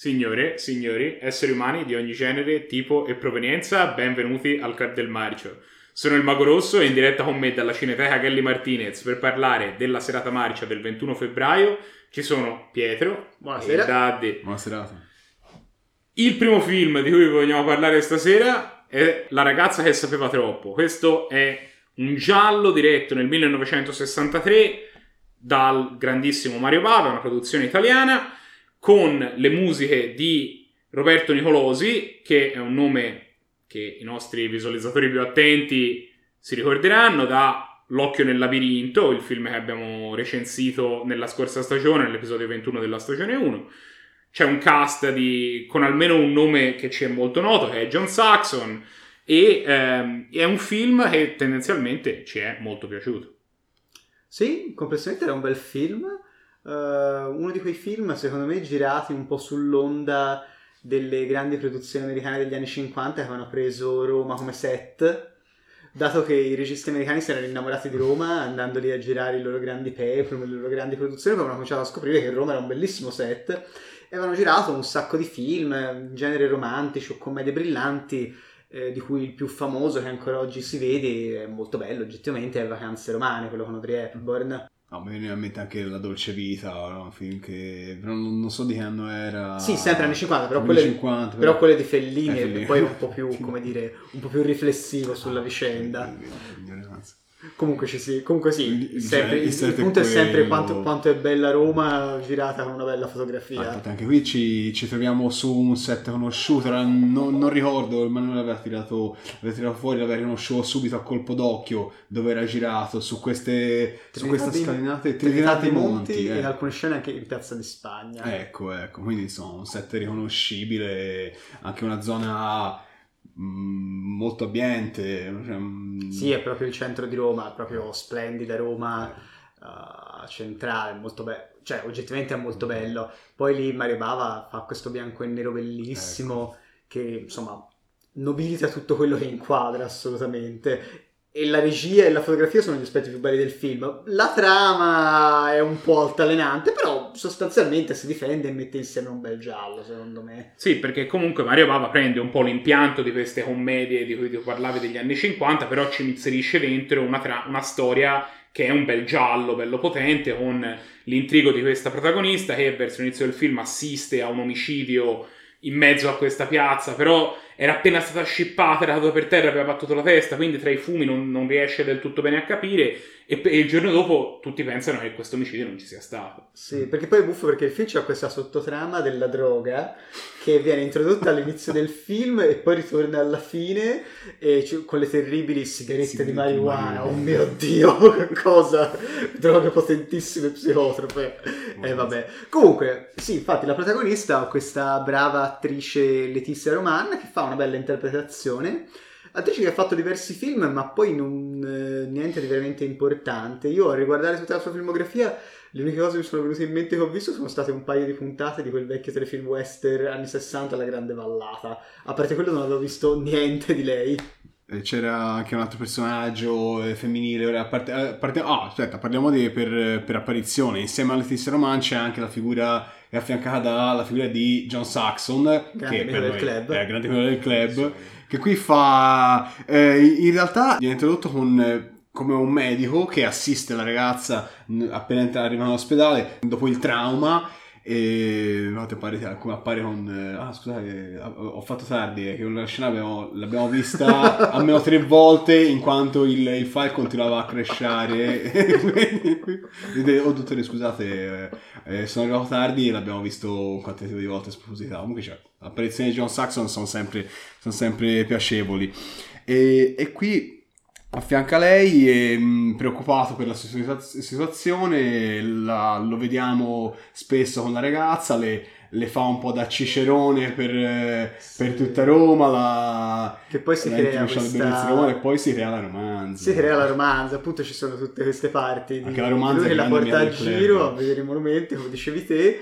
Signore, signori, esseri umani di ogni genere, tipo e provenienza, benvenuti al Club del Marcio. Sono il Mago Rosso e in diretta con me dalla Cineteca Kelly Martinez per parlare della serata marcia del 21 febbraio ci sono Pietro Buonasera. e Daddy. Buona serata. Il primo film di cui vogliamo parlare stasera è La ragazza che sapeva troppo. Questo è un giallo diretto nel 1963 dal grandissimo Mario Bava, una produzione italiana, con le musiche di Roberto Nicolosi, che è un nome che i nostri visualizzatori più attenti si ricorderanno da L'occhio nel labirinto, il film che abbiamo recensito nella scorsa stagione, nell'episodio 21 della stagione 1. C'è un cast di, con almeno un nome che ci è molto noto, che è John Saxon, e ehm, è un film che tendenzialmente ci è molto piaciuto. Sì, complessivamente era un bel film. Eh, uno di quei film, secondo me, girati un po' sull'onda delle grandi produzioni americane degli anni 50 che avevano preso Roma come set. Dato che i registi americani si erano innamorati di Roma, andando lì a girare i loro grandi peplum, le loro grandi produzioni, poi avevano cominciato a scoprire che Roma era un bellissimo set e avevano girato un sacco di film, in genere romantici o commedie brillanti, eh, di cui il più famoso che ancora oggi si vede, è molto bello oggettivamente, è Vacanze Romane, quello con Audrey Hepburn. No, mi viene in mente anche La Dolce Vita, no? un film che però non, non so di che anno era. Sì, sempre anni 50, però quelle, 50, però quelle di Fellini Eh, e Fellini. poi un po' più, come dire, un po' più riflessivo sulla vicenda. Ignoranza. Comunque ci si, comunque sì, Il- il- sempre- il il, è punto è sempre quello. quanto, quanto è bella Roma girata con una bella fotografia. infatti anche qui ci, ci troviamo su un set conosciuto, non, non ricordo, il Manuele aveva tirato, aveva tirato fuori, l'aveva riconosciuto subito a colpo d'occhio dove era girato, su queste, su queste scalinate, Trinità Monti. E eh. in alcune scene anche in Piazza di Spagna. Ecco, ecco, quindi insomma un set riconoscibile, anche una zona molto ambiente. cioè, mm, Sì, è proprio il centro di Roma, è proprio splendida Roma eh, centrale, molto bello. Cioè, oggettivamente è molto bello. Poi lì Mario Bava fa questo bianco e nero bellissimo che, insomma, nobilita tutto quello che inquadra assolutamente. E la regia e la fotografia sono gli aspetti più belli del film. La trama è un po' altalenante, però sostanzialmente si difende e mette insieme un bel giallo, secondo me. Sì, perché comunque Mario Bava prende un po' l'impianto di queste commedie di cui tu parlavi degli anni 50, però ci inserisce dentro una, tra- una storia che è un bel giallo, bello potente, con l'intrigo di questa protagonista che verso l'inizio del film assiste a un omicidio in mezzo a questa piazza, però era appena stata scippata, era caduta per terra, aveva battuto la testa, quindi tra i fumi non, non riesce del tutto bene a capire e, e il giorno dopo tutti pensano che questo omicidio non ci sia stato. Sì, perché poi è buffo perché il film c'ha questa sottotrama della droga che viene introdotta all'inizio del film e poi ritorna alla fine e ci- con le terribili sigarette di Sigarette di marijuana. Oh mio dio, che cosa! Droghe potentissime psicotrope. E vabbè. Comunque, sì, infatti la protagonista è questa brava attrice Letizia Roman che fa una bella interpretazione. Attrice che ha fatto diversi film, ma poi non, eh, niente di veramente importante. Io a riguardare tutta la sua filmografia, le uniche cose che mi sono venute in mente che ho visto sono state un paio di puntate di quel vecchio telefilm western anni 60, La Grande Vallata. A parte quello non avevo visto niente di lei. C'era anche un altro personaggio eh, femminile. ora, parte- a parte- ah, aspetta, parliamo di, per, per apparizione. Insieme a Letizia Roman c'è anche la figura è affiancata dalla figura di John Saxon, Grande che per noi club. è grande amico del club, che qui fa... eh, in realtà viene introdotto con... eh, come un medico che assiste la ragazza appena arriva all'ospedale dopo il trauma e guardate, appare, come appare con eh, ah scusate ho ho fatto tardi eh, che la scena abbiamo- l'abbiamo vista almeno tre volte in quanto il, il file continuava a qui- quindi, oh dottore scusate eh, eh, sono arrivato tardi e l'abbiamo visto un quantitativo di volte sproposità comunque cioè, le apparizioni di John Saxon sono sempre, sono sempre piacevoli. E, e qui affianca lei e mh, preoccupato per la sua situa- situazione la- lo vediamo spesso con la ragazza le, le fa un po' da cicerone per, eh, per Sì. tutta Roma la, Che poi si crea questa- Roma e poi si crea la romanza Si crea la romanza, appunto ci sono tutte queste parti di Anche la romanza lui che la porta a giro a vedere i monumenti, come dicevi te,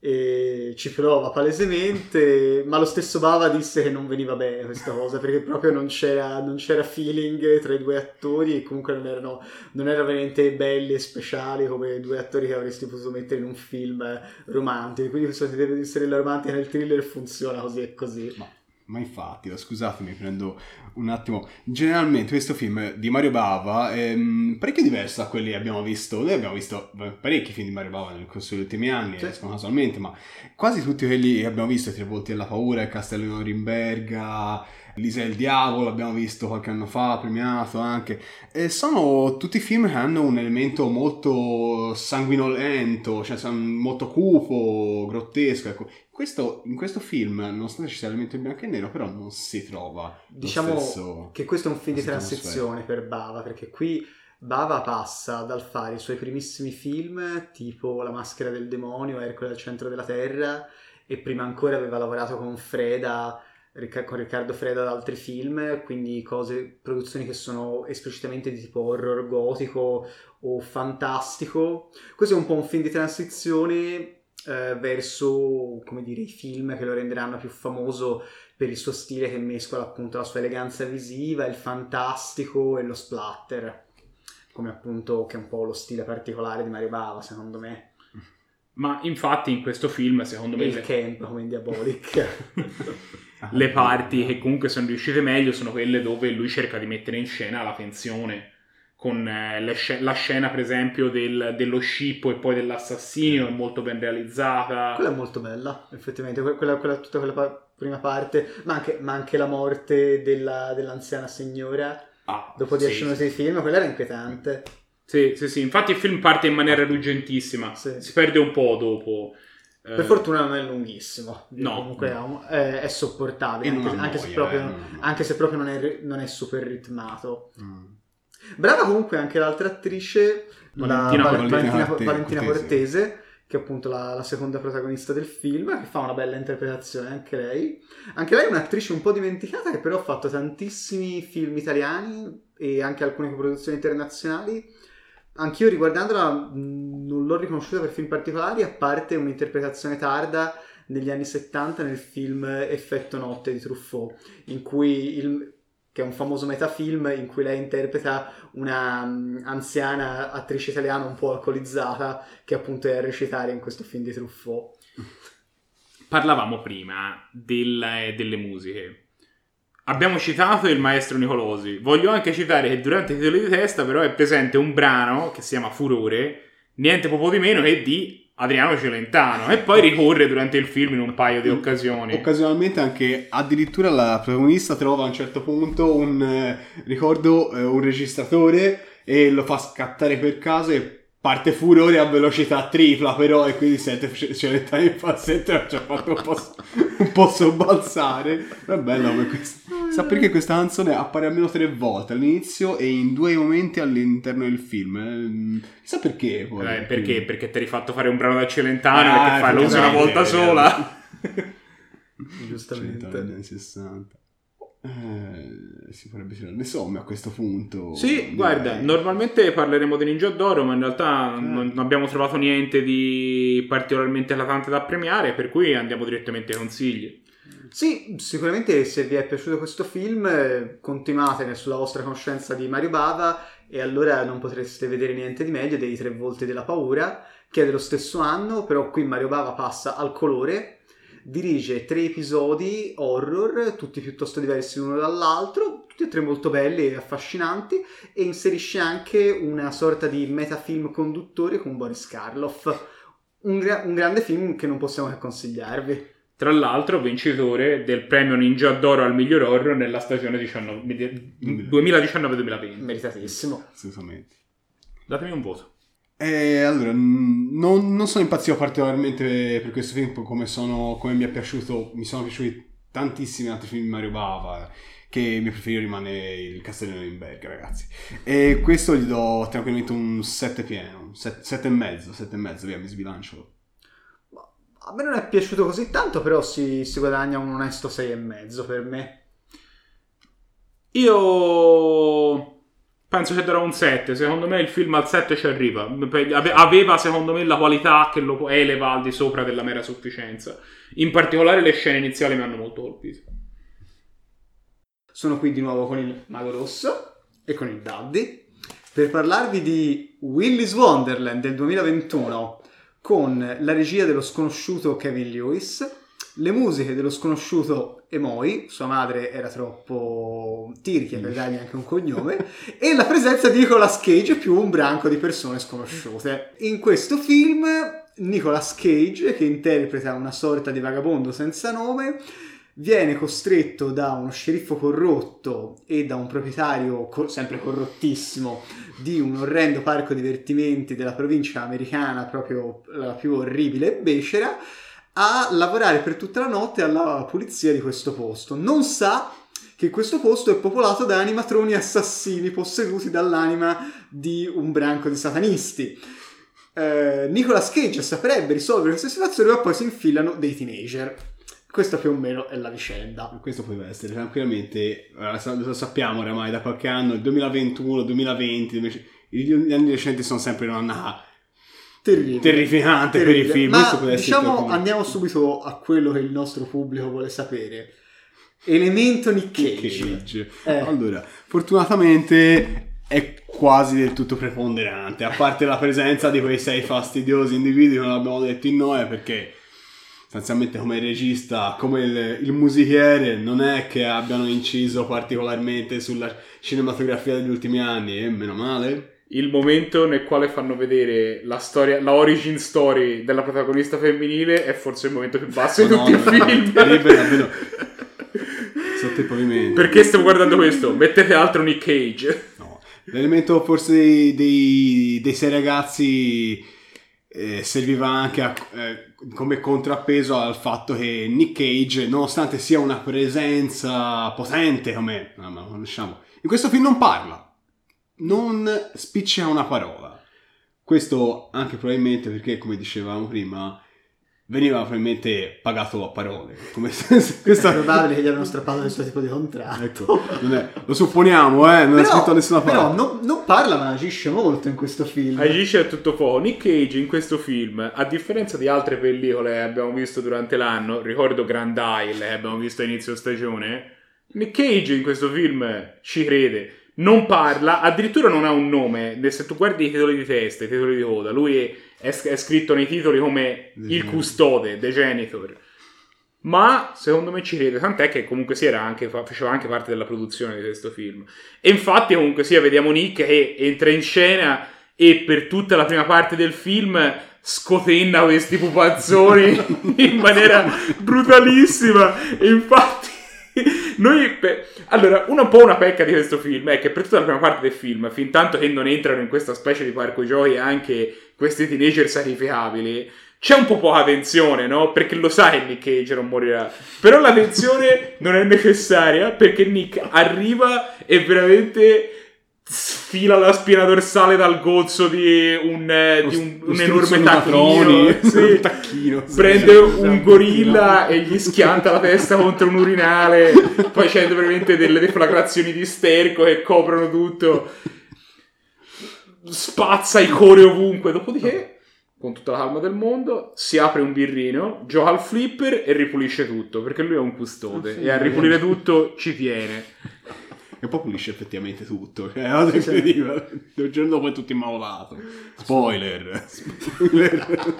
e ci prova palesemente, ma lo stesso Bava disse che non veniva bene questa cosa perché proprio non c'era, non c'era feeling tra i due attori e comunque non erano, non erano veramente belli e speciali come due attori che avresti potuto mettere in un film romantico. Quindi questo deve essere la romantica nel thriller funziona così e così. Ma ma infatti, scusatemi, prendo un attimo. Generalmente questo film di Mario Bava è mm, parecchio diverso da quelli che abbiamo visto. Noi abbiamo visto parecchi film di Mario Bava nel corso degli ultimi anni, sì. escono casualmente, ma quasi tutti quelli che abbiamo visto, Tre Volti della Paura, Il Castello di Norimberga, Lisa e il Diavolo, abbiamo visto qualche anno fa, premiato anche. E sono tutti film che hanno un elemento molto sanguinolento, cioè molto cupo, grottesco. Ecco. Questo, in questo film, nonostante ci sia l'elemento in bianco e nero, però non si trova. Diciamo stesso, che questo è un film di transizione per Bava, perché qui Bava passa dal fare i suoi primissimi film, tipo La maschera del demonio, Ercole al centro della terra, e prima ancora aveva lavorato con Freda con Riccardo Freda ad altri film, quindi cose, produzioni che sono esplicitamente di tipo horror gotico o fantastico. Questo è un po' un film di transizione eh, verso, come dire, i film che lo renderanno più famoso per il suo stile che mescola appunto la sua eleganza visiva, il fantastico e lo splatter, come appunto che è un po' lo stile particolare di Mario Bava, secondo me. Ma infatti in questo film, secondo me... il camp, come in Diabolic. le parti che comunque sono riuscite meglio sono quelle dove lui cerca di mettere in scena la tensione con eh, sc- la scena per esempio del, dello scippo e poi dell'assassinio è molto ben realizzata quella è molto bella effettivamente quella, quella, tutta quella pa- prima parte ma anche, ma anche la morte della, dell'anziana signora ah, dopo 10 sì, minuti sì. di film quella era inquietante sì, sì, sì, infatti il film parte in maniera ruggentissima, sì. si perde un po' dopo. Per eh... fortuna non è lunghissimo, no, comunque no. È, è, sopportabile, anche, anche, noia, se proprio, eh, anche, se proprio, non è, non è super ritmato. Mm. Brava comunque anche l'altra attrice, Valentina, la, Valentina, Valentina, Cortese, Valentina Cortese che è appunto la, la, seconda protagonista del film, che fa una bella interpretazione anche lei. Anche lei è un'attrice un po' dimenticata che però ha fatto tantissimi film italiani e anche alcune produzioni internazionali anch'io riguardandola non l'ho riconosciuta per film particolari, a parte un'interpretazione tarda negli anni 70 nel film Effetto Notte di Truffaut, in cui il, che è un famoso metafilm in cui lei interpreta una um, anziana attrice italiana un po' alcolizzata che appunto è a recitare in questo film di Truffaut. Parlavamo prima del, delle musiche. Abbiamo citato il maestro Nicolosi. Voglio anche citare che durante i titoli di testa, però, è presente un brano che si chiama Furore, niente poco di meno che di Adriano Celentano. E poi ricorre durante il film in un paio di occasioni. Occasionalmente anche addirittura la protagonista trova a un certo punto un eh, ricordo, eh, un registratore e lo fa scattare per caso e parte furore a velocità tripla però e quindi sente Celentano in falsetto ci ha fatto un po', un po' sobbalzare. È bello sa perché questa canzone appare almeno tre volte all'inizio e in due momenti all'interno del film eh, chissà perché poi eh, perché? perché ti hai rifatto fare un brano da Celentano ah, e che fai lo usi una volta sola. giustamente. Negli anni 60 eh, si farebbe tirare le somme a questo punto. Sì, direi. guarda, normalmente parleremo di Ninja d'Oro, ma in realtà eh. non, non, abbiamo trovato niente di particolarmente latante da premiare, per cui andiamo direttamente ai consigli. Sì, sicuramente se vi è piaciuto questo film continuate sulla vostra conoscenza di Mario Bava e allora non potreste vedere niente di meglio dei Tre Volte della Paura, che è dello stesso anno, però qui Mario Bava passa al colore dirige tre episodi horror, tutti piuttosto diversi l'uno dall'altro, tutti e tre molto belli e affascinanti, e inserisce anche una sorta di metafilm conduttore con Boris Karloff. Un, gra- un grande film che non possiamo che consigliarvi. Tra l'altro, vincitore del premio Ninja d'Oro al miglior horror nella stagione 2019-2020. Meritatissimo. Assolutamente. Datemi un voto. E allora, non, non, sono impazzito particolarmente per questo film come, sono, come mi è piaciuto, mi sono piaciuti tantissimi altri film di Mario Bava, che il mio preferito rimane il Castello di Norimberga, ragazzi. E questo gli do tranquillamente un 7 pieno, 7, e mezzo, 7 e mezzo, via, mi sbilancio. A me non è piaciuto così tanto, però si, si guadagna un onesto 6 e mezzo per me. Io Penso che darà un 7. Secondo me il film al 7 ci arriva. Ave- Aveva, secondo me, la qualità che lo eleva al di sopra della mera sufficienza. In particolare, le scene iniziali mi hanno molto colpito. Sono qui di nuovo con il Mago Rosso e con il Daddy per parlarvi di Willy's Wonderland del 2021 con la regia dello sconosciuto Kevin Lewis, le musiche dello sconosciuto Emoi, sua madre era troppo tirchia per dargli anche un cognome, e la presenza di Nicolas Cage più un branco di persone sconosciute. In questo film Nicolas Cage, che interpreta una sorta di vagabondo senza nome, viene costretto da uno sceriffo corrotto e da un proprietario co- sempre corrottissimo di un orrendo parco divertimenti della provincia americana, proprio la più orribile e becera, a lavorare per tutta la notte alla pulizia di questo posto. Non sa che questo posto è popolato da animatroni assassini posseduti dall'anima di un branco di satanisti. Eh, Nicolas Cage saprebbe risolvere questa situazione, ma poi si infilano dei teenager. Questa più o meno è la vicenda. Questo può essere tranquillamente, lo sappiamo oramai da qualche anno, il 2021, 2020, gli anni recenti sono sempre una Terribile. terrificante Terribile. per i film. Ma diciamo, andiamo subito a quello che il nostro pubblico vuole sapere. Elemento Nick Cage. Cage. Eh. Allora, fortunatamente è quasi del tutto preponderante, a parte la presenza di quei sei fastidiosi individui che non abbiamo detto in noi perché sostanzialmente come regista, come il, il, musichiere, non è che abbiano inciso particolarmente sulla cinematografia degli ultimi anni, e meno male. Il momento nel quale fanno vedere la storia, la origin story della protagonista femminile è forse il momento più basso di tutti i film. Sotto il pavimento. Perché stiamo guardando questo? Mettete altro Nick Cage. No. L'elemento forse dei, dei, dei sei ragazzi eh, serviva anche a, eh, come contrappeso al fatto che Nick Cage, nonostante sia una presenza potente come no, ma conosciamo, in questo film non parla, non spiccia una parola. Questo anche probabilmente perché, come dicevamo prima, veniva probabilmente pagato a parole. Come se, questa... È probabile che gli abbiano strappato questo tipo di contratto. Ecco, è, lo supponiamo, eh, non però, è scritto nessuna parola. Però non, non, parla ma agisce molto in questo film. Agisce a tutto fuoco. Nick Cage in questo film, a differenza di altre pellicole che abbiamo visto durante l'anno, ricordo Grand Isle che abbiamo visto a inizio stagione, Nick Cage in questo film ci crede non parla, addirittura non ha un nome. Se tu guardi i titoli di testa, i titoli di coda, lui è, è, scritto nei titoli come il custode, The Genitor. Ma secondo me ci crede, tant'è che comunque si era anche, faceva anche parte della produzione di questo film. E infatti, comunque sia, vediamo Nick che entra in scena e per tutta la prima parte del film scotenna questi pupazzoni in maniera brutalissima. E infatti Noi, pe- allora, un po' una pecca di questo film è che per tutta la prima parte del film, fin tanto che non entrano in questa specie di parco giochi anche questi teenager sacrificabili, c'è un po' poca tensione, no? Perché lo sa che Nick Cage non morirà. Però la tensione non è necessaria perché Nick arriva e veramente sfila la spina dorsale dal gozzo di un, eh, di un, un enorme tacchino, sì. un tacchino prende un gorilla e gli schianta la testa contro un urinale. C'è veramente delle deflagrazioni di sterco che coprono tutto. Spazza i core ovunque. Dopodiché con tutta la calma del mondo si apre un birrino gioca al flipper e ripulisce tutto perché lui è un custode ah, e a ripulire tutto ci tiene e poi pulisce effettivamente tutto. Cioè, è una cosa incredibile. Il giorno dopo è tutto immalato. Spoiler. Spoiler.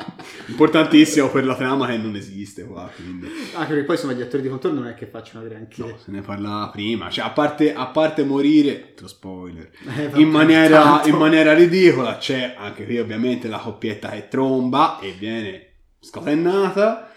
Importantissimo per la trama che non esiste qua. Quindi. Anche perché poi insomma gli attori di contorno non è che facciano granché. No, se ne parlava prima. Cioè, a parte, a parte morire, lo spoiler, eh, in, maniera, in maniera ridicola, c'è anche qui ovviamente la coppietta che tromba e viene scatennata.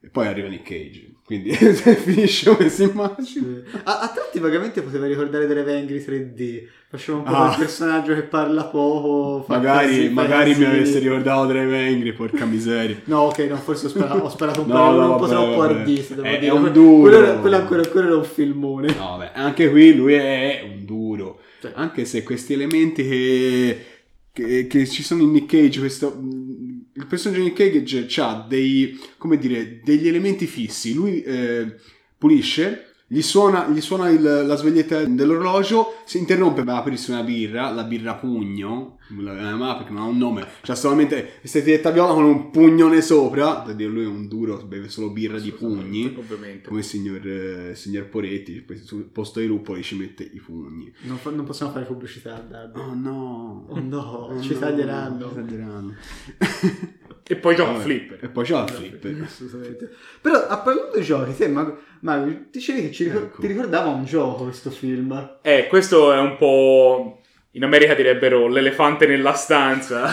E poi arriva Nick Cage quindi finisce come si immagina. A, a, tratti vagamente poteva ricordare delle Vengri 3D. Faceva un po' ah. il personaggio che parla poco. Magari, magari mi avesse ricordato delle Vengri, porca miseria. no, ok, no, forse ho sparato, ho sparato un, no, po', no, un po' troppo. Devo è, dire. È un duro. Quello, quello ancora, ancora era un filmone. No, beh, anche qui lui è un duro. Cioè. Anche se questi elementi che, che, che ci sono in Nick Cage, questo il personaggio di Cage ha dei, come dire, degli elementi fissi. Lui eh, pulisce, Gli suona, gli suona il- la sveglietta dell'orologio, si interrompe per aprirsi una birra, la birra pugno, la perché non ha un nome, c'ha solamente questa etichetta viola con un pugnone sopra, da dire lui è un duro, beve solo birra di pugni, Ovviamente. come il signor, eh, signor Poretti, poi sul posto dei luppoli ci mette i pugni. Non, fa- non possiamo fare pubblicità a Dad. Oh no! Oh no, Oh ci no, taglieranno. Ci taglieranno. E poi gioca Vabbè, Flipper. E poi c'è il flipper. Assolutamente. Però a parlando di giochi, te Mago, Mago, dicevi che ci ricor- Ecco. ti ricordava un gioco questo film. Eh, questo è un po'. In America direbbero l'elefante nella stanza.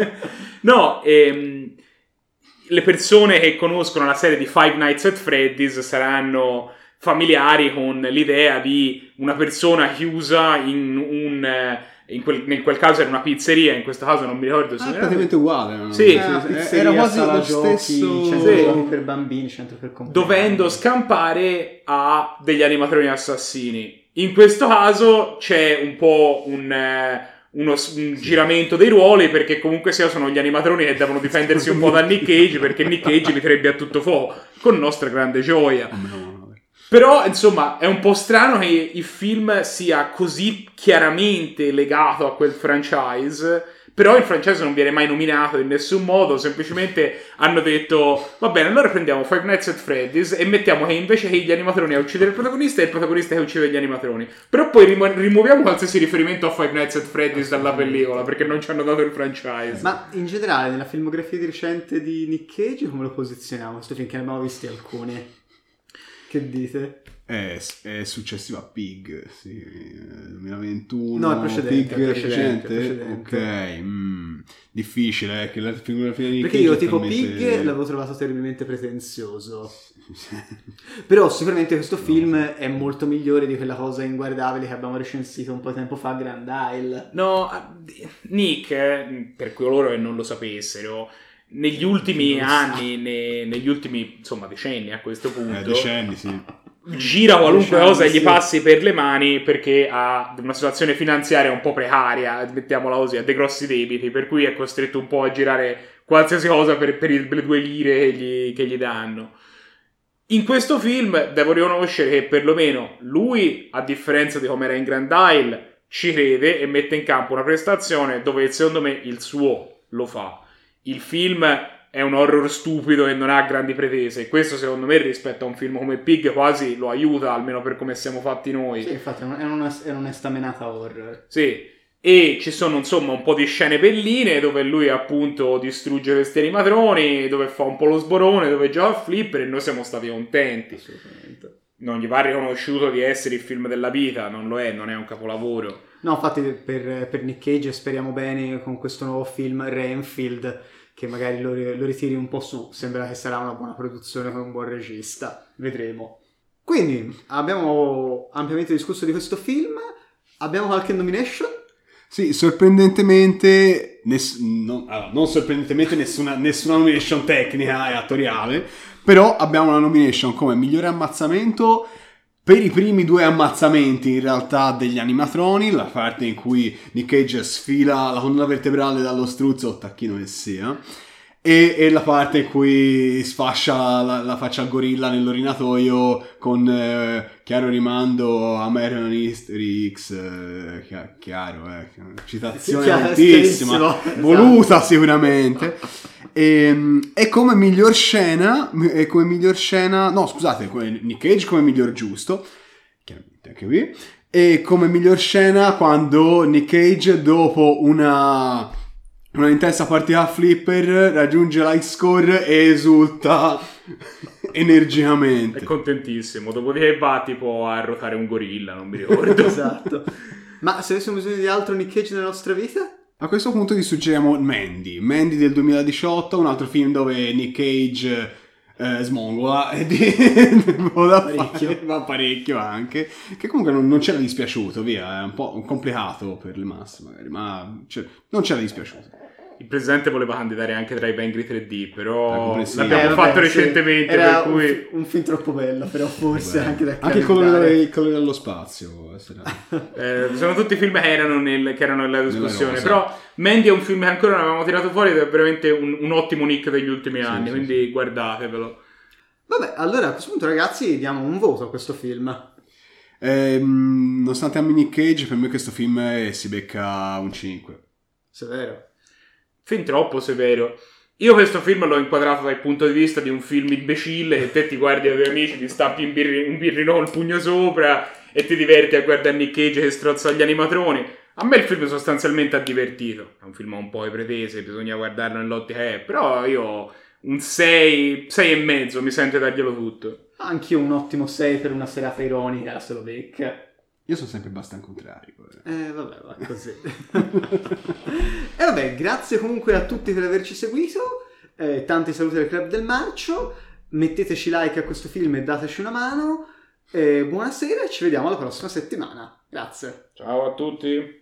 no, ehm, le persone che conoscono la serie di Five Nights at Freddy's saranno familiari con l'idea di una persona chiusa in un. In quel, in quel caso era una pizzeria, in questo caso non mi ricordo se Ah, è era- praticamente uguale. no? Sì. Era, era quasi lo giochi, stesso. centro Sì. per bambini, centro per compagni. dovendo scampare a degli animatroni assassini. In questo caso c'è un po' un, eh, uno un giramento dei ruoli perché comunque sia sono gli animatroni che devono difendersi un po' da Nick Cage perché Nick Cage li trebbe a tutto fuoco, con nostra grande gioia. Oh, no. Però, insomma, è un po' strano che il film sia così chiaramente legato a quel franchise. Però il franchise non viene mai nominato in nessun modo. Semplicemente hanno detto: Va bene, allora prendiamo Five Nights at Freddy's e mettiamo che invece che gli animatroni a uccidere il protagonista è il protagonista che uccide gli animatroni. Però poi rimu- rimuoviamo qualsiasi riferimento a Five Nights at Freddy's dalla pellicola perché non ci hanno dato il franchise. Ma in generale, nella filmografia di recente di Nick Cage, come lo posizioniamo? Questo film che ne abbiamo visti alcuni. Che dite? È, è successivo a Pig, sì, eh, 2021. No, è precedente, Pig è precedente, precedente? precedente. Ok, mm, difficile, eh, che la figurafia di Perché Cage io tipo talmente- Pig l'avevo trovato terribilmente pretenzioso. Però sicuramente questo film è molto migliore di quella cosa inguardabile che abbiamo recensito un po' di tempo fa, Grand Isle. No, ah, Nick, eh, per coloro che non lo sapessero, negli ultimi anni, ne- negli ultimi insomma decenni a questo punto, Eh, decenni, sì. gira qualunque Decenni, cosa e gli sì. passi per le mani perché ha una situazione finanziaria un po' precaria, mettiamola così, ha dei grossi debiti, per cui è costretto un po' a girare qualsiasi cosa per, per il- per le due lire che gli, che gli danno. In questo film devo riconoscere che perlomeno lui, a differenza di come era in Grand Isle, ci crede e mette in campo una prestazione dove secondo me il suo lo fa. Il film è un horror stupido e non ha grandi pretese. Questo, secondo me, rispetto a un film come Pig, quasi lo aiuta, almeno per come siamo fatti noi. Sì, infatti è un- è una, è un'onesta menata horror. Sì. E ci sono insomma un po' di scene belline dove lui appunto distrugge questi animatroni, dove fa un po' lo sborone, dove gioca a flipper e noi siamo stati contenti. Assolutamente. Non gli va riconosciuto di essere il film della vita, non lo è, non è un capolavoro. No, infatti per, per Nick Cage speriamo bene con questo nuovo film Renfield che magari lo, lo ritiri un po' su. Sembra che sarà una buona produzione con un buon regista. Vedremo. Quindi abbiamo ampiamente discusso di questo film. Abbiamo qualche nomination? Sì, sorprendentemente, ness- non, allora, non sorprendentemente nessuna, nessuna nomination tecnica e attoriale, però abbiamo una nomination come migliore ammazzamento per i primi due ammazzamenti in realtà degli animatroni, la parte in cui Nick Cage sfila la colonna vertebrale dallo struzzo o tacchino che sia, e, e la parte in cui sfascia la, la faccia al gorilla nell'orinatoio con eh, chiaro rimando a American History X, eh, chi- chiaro, eh, citazione altissima, chiarissimo, voluta sicuramente. E, e come miglior scena, e come miglior scena, no scusate, Nick Cage come miglior giusto, chiaramente anche qui, e come miglior scena quando Nick Cage dopo una, una intensa partita a flipper raggiunge l'high score e esulta È energicamente. contentissimo. Dopodiché va tipo a ruotare un gorilla, non mi ricordo. esatto. Ma se avessimo bisogno di altro Nick Cage nella nostra vita? A questo punto vi suggeriamo Mandy, Mandy del 2018, un altro film dove Nick Cage eh, smongola e di... va Parecchio. parecchio anche, che comunque non, non c'era dispiaciuto, via, è un po' complicato per le masse magari, ma cioè, non c'era dispiaciuto. Il presidente voleva candidare anche tra i Vengri 3D, È però l'abbiamo Eh, vabbè, fatto sì. recentemente, Era per cui... un, un film troppo bello, però forse Beh, anche da anche il colore, il colore dello spazio essere- Eh, sono tutti film che erano, nel- che erano nella discussione. rosa. Però Mandy è un film che ancora non avevamo tirato fuori ed è veramente un, un ottimo nick degli ultimi Sì, anni. sì, quindi guardatevelo. Vabbè, allora a questo punto ragazzi diamo un voto a questo film. Ehm, nonostante ami Nick Cage, per me questo film eh, si becca un 5. Severo. Fin troppo severo. Io questo film l'ho inquadrato dal punto di vista di un film imbecille che te ti guardi ai tuoi amici, ti stappi un, birri, un birrino il pugno sopra e ti diverti a guardare Nick Cage che strozza gli animatroni. A me il film sostanzialmente ha divertito. È un film un po' pretese, bisogna guardarlo nell'ottica è, però io un 6, 6 e mezzo mi sento darglielo tutto. Anche io un ottimo 6 per una serata ironica, se lo becca. Io sono sempre abbastanza contrario. eh. Eh, vabbè, va così. e vabbè, grazie comunque a tutti per averci seguito. Eh, tanti saluti al Club del Marcio. Metteteci like a questo film e dateci una mano. Eh, buonasera e ci vediamo la prossima settimana. Grazie. Ciao a tutti.